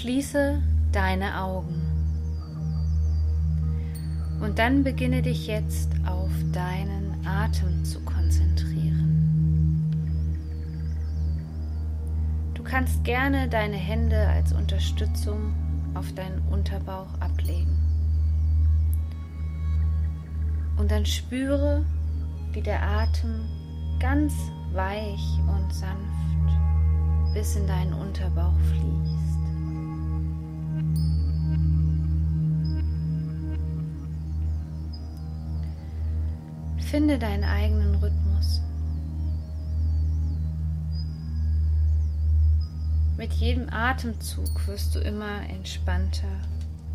Schließe deine Augen. Und dann beginne dich jetzt auf deinen Atem zu konzentrieren. Du kannst gerne deine Hände als Unterstützung auf deinen Unterbauch ablegen. Und dann spüre, wie der Atem ganz weich und sanft bis in deinen Unterbauch fließt. Finde deinen eigenen Rhythmus. Mit jedem Atemzug wirst du immer entspannter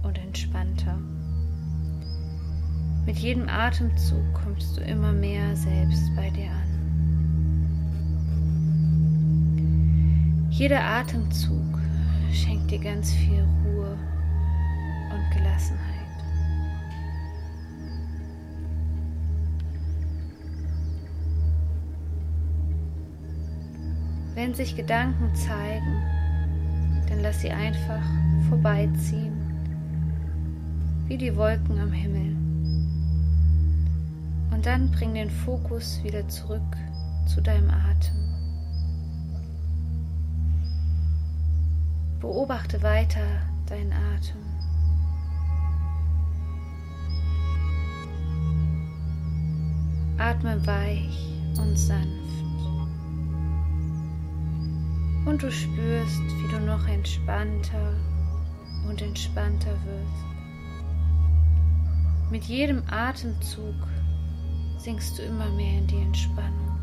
und entspannter. Mit jedem Atemzug kommst du immer mehr selbst bei dir an. Jeder Atemzug schenkt dir ganz viel Ruhe und Gelassenheit. Wenn sich Gedanken zeigen, dann lass sie einfach vorbeiziehen, wie die Wolken am Himmel. Und dann bring den Fokus wieder zurück zu deinem Atem. Beobachte weiter deinen Atem. Atme weich und sanft. Und du spürst, wie du noch entspannter und entspannter wirst. Mit jedem Atemzug sinkst du immer mehr in die Entspannung.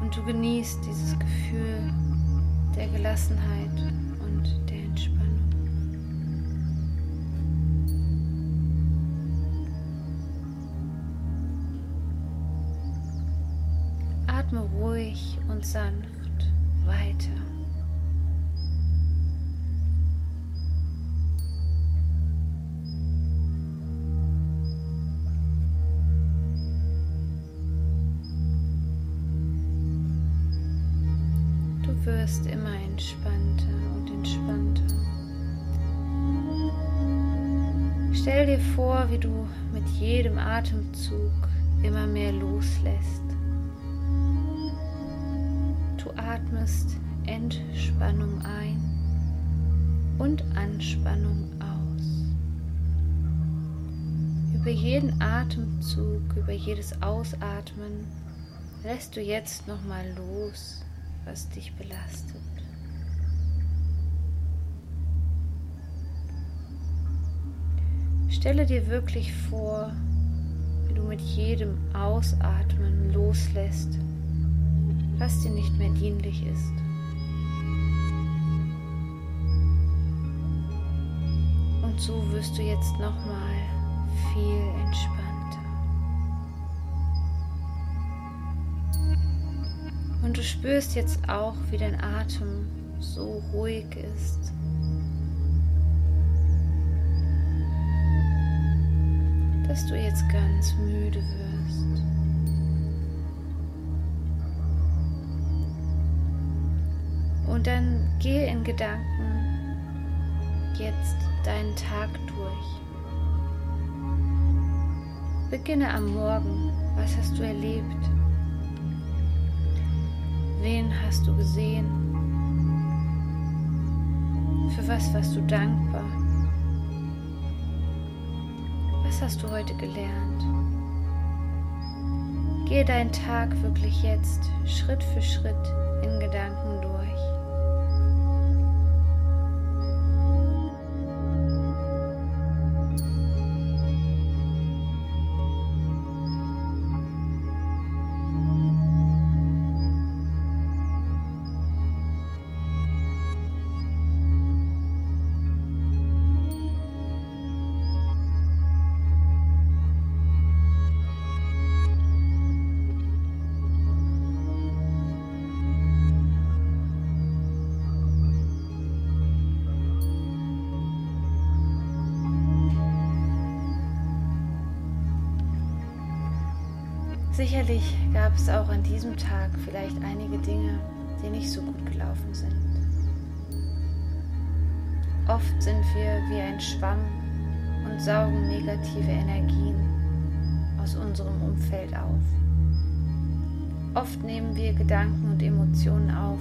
Und du genießt dieses Gefühl der Gelassenheit und der Entspannung. Ruhig und sanft weiter. Du wirst immer entspannter und entspannter. Stell dir vor, wie du mit jedem Atemzug immer mehr loslässt. Atmest Entspannung ein und Anspannung aus. Über jeden Atemzug, über jedes Ausatmen lässt du jetzt nochmal los, was dich belastet. Stelle dir wirklich vor, wie du mit jedem Ausatmen loslässt, was dir nicht mehr dienlich ist. Und so wirst du jetzt nochmal viel entspannter. Und du spürst jetzt auch, wie dein Atem so ruhig ist. Dass du jetzt ganz müde wirst. Dann gehe in Gedanken jetzt deinen Tag durch. Beginne am Morgen. Was hast du erlebt? Wen hast du gesehen? Für was warst du dankbar? Was hast du heute gelernt? Gehe deinen Tag wirklich jetzt Schritt für Schritt in Gedanken gab es auch an diesem Tag vielleicht einige Dinge, die nicht so gut gelaufen sind. Oft sind wir wie ein Schwamm und saugen negative Energien aus unserem Umfeld auf. Oft nehmen wir Gedanken und Emotionen auf,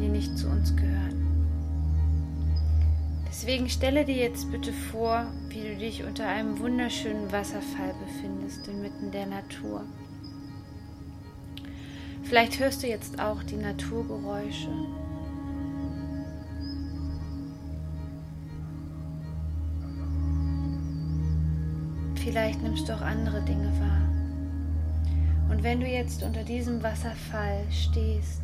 die nicht zu uns gehören. Deswegen stelle dir jetzt bitte vor, wie du dich unter einem wunderschönen Wasserfall befindest, inmitten der Natur. Vielleicht hörst du jetzt auch die Naturgeräusche. Vielleicht nimmst du auch andere Dinge wahr. Und wenn du jetzt unter diesem Wasserfall stehst,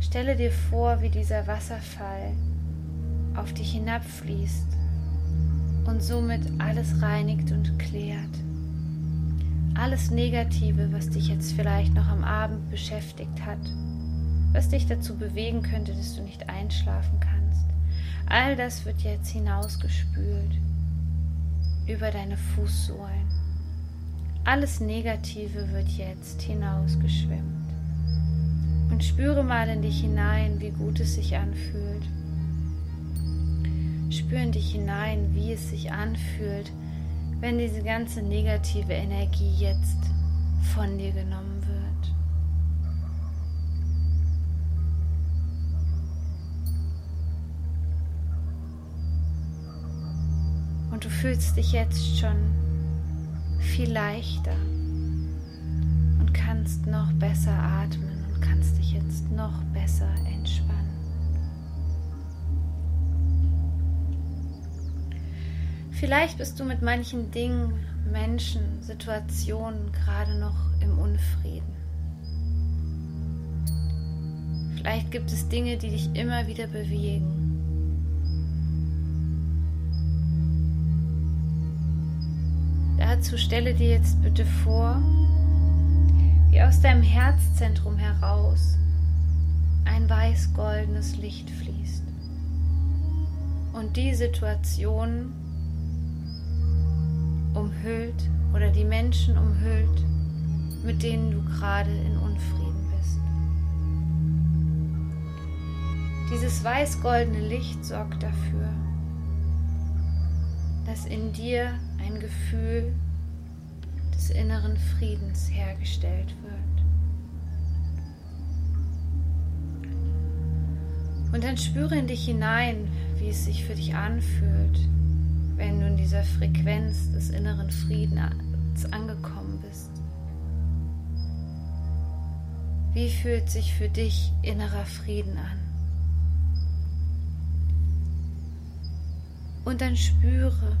stelle dir vor, wie dieser Wasserfall auf dich hinabfließt und somit alles reinigt und klärt. Alles Negative, was dich jetzt vielleicht noch am Abend beschäftigt hat, was dich dazu bewegen könnte, dass du nicht einschlafen kannst, all das wird jetzt hinausgespült über deine Fußsohlen. Alles Negative wird jetzt hinausgeschwemmt. Und spüre mal in dich hinein, wie gut es sich anfühlt. Spüre in dich hinein, wie es sich anfühlt, wenn diese ganze negative Energie jetzt von dir genommen wird. Und du fühlst dich jetzt schon viel leichter und kannst noch besser atmen und kannst dich jetzt noch besser entspannen. Vielleicht bist du mit manchen Dingen, Menschen, Situationen gerade noch im Unfrieden. Vielleicht gibt es Dinge, die dich immer wieder bewegen. Dazu stelle dir jetzt bitte vor, wie aus deinem Herzzentrum heraus ein weiß-goldenes Licht fließt und die Situation umhüllt oder die Menschen umhüllt, mit denen du gerade in Unfrieden bist. Dieses weiß-goldene Licht sorgt dafür, dass in dir ein Gefühl des inneren Friedens hergestellt wird. Und dann spüre in dich hinein, wie es sich für dich anfühlt, wenn du in dieser Frequenz des inneren Friedens angekommen bist. Wie fühlt sich für dich innerer Frieden an? Und dann spüre,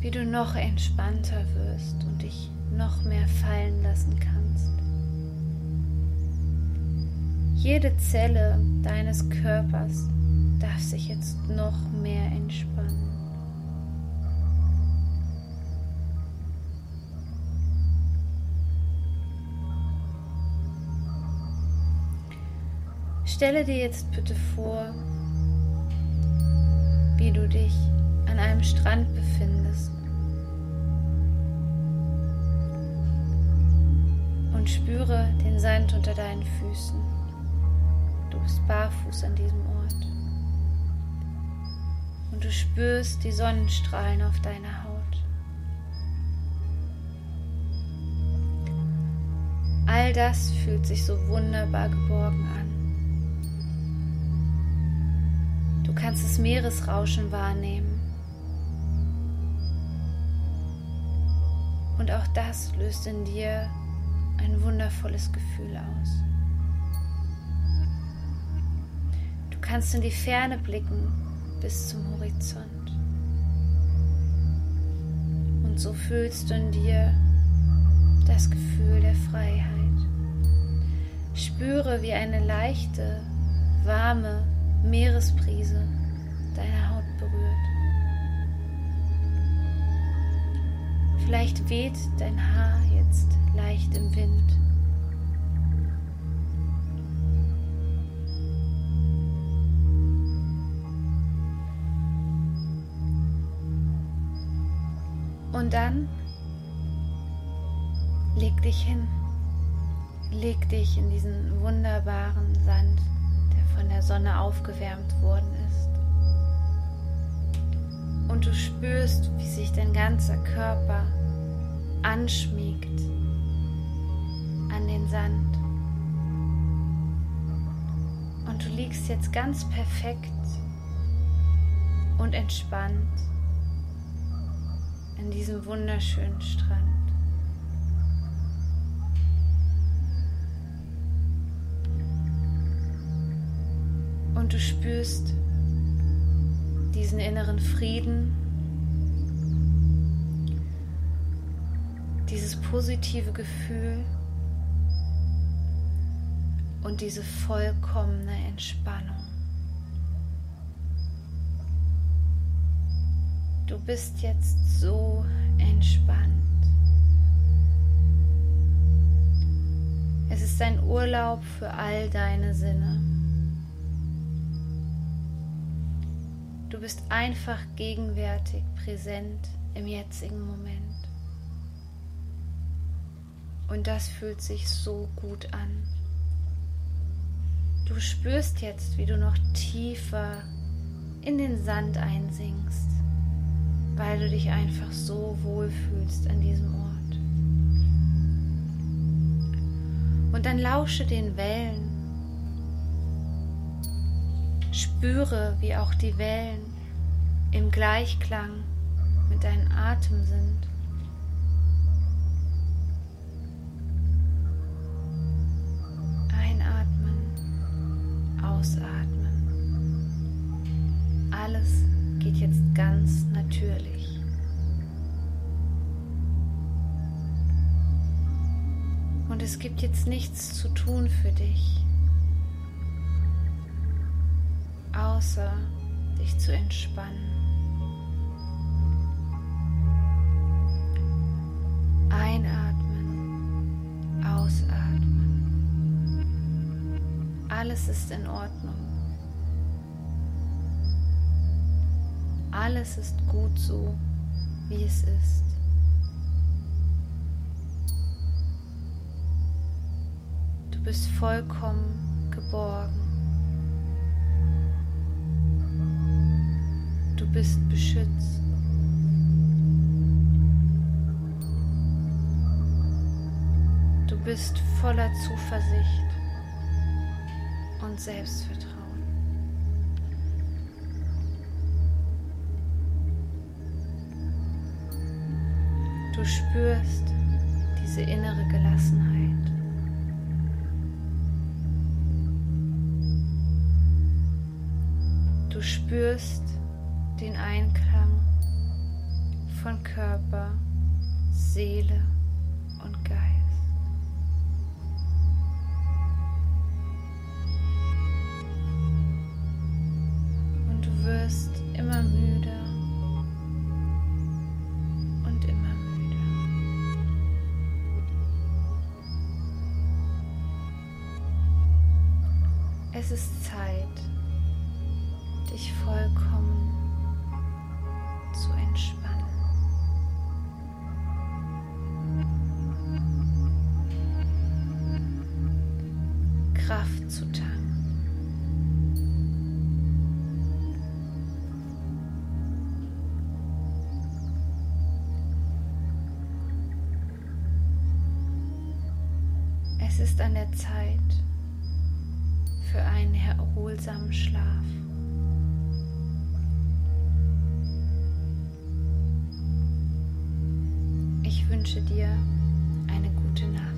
wie du noch entspannter wirst und dich noch mehr fallen lassen kannst. Jede Zelle deines Körpers darf sich jetzt noch mehr entspannen. Stelle dir jetzt bitte vor, wie du dich an einem Strand befindest und spüre den Sand unter deinen Füßen. Du bist barfuß an diesem Ort und du spürst die Sonnenstrahlen auf deiner Haut. All das fühlt sich so wunderbar geborgen an. Kannst das Meeresrauschen wahrnehmen. Und auch das löst in dir ein wundervolles Gefühl aus. Du kannst in die Ferne blicken bis zum Horizont. Und so fühlst du in dir das Gefühl der Freiheit. Spüre, wie eine leichte, warme Meeresbrise deine Haut berührt. Vielleicht weht dein Haar jetzt leicht im Wind. Und dann Leg dich hin. Leg dich in diesen wunderbaren Sand, der von der Sonne aufgewärmt ist. Und du spürst, wie sich dein ganzer Körper anschmiegt an den Sand. Und du liegst jetzt ganz perfekt und entspannt in diesem wunderschönen Strand. Und du spürst diesen inneren Frieden, dieses positive Gefühl und diese vollkommene Entspannung. Du bist jetzt so entspannt. Es ist ein Urlaub für all deine Sinne. Du bist einfach gegenwärtig präsent im jetzigen Moment. Und das fühlt sich so gut an. Du spürst jetzt, wie du noch tiefer in den Sand einsinkst weil du dich einfach so wohl fühlst an diesem Ort. Und dann lausche den Wellen. Spüre, wie auch die Wellen im Gleichklang mit deinem Atem sind. Einatmen, ausatmen. Alles geht jetzt ganz natürlich. Und es gibt jetzt nichts zu tun für dich, entspannen. Einatmen, ausatmen. Alles ist in Ordnung. Alles ist gut so, wie es ist. Du bist vollkommen geborgen. Du bist beschützt. Du bist voller Zuversicht und Selbstvertrauen. Du spürst diese innere Gelassenheit. Du spürst den Einklang von Körper, Seele Ich wünsche dir eine gute Nacht.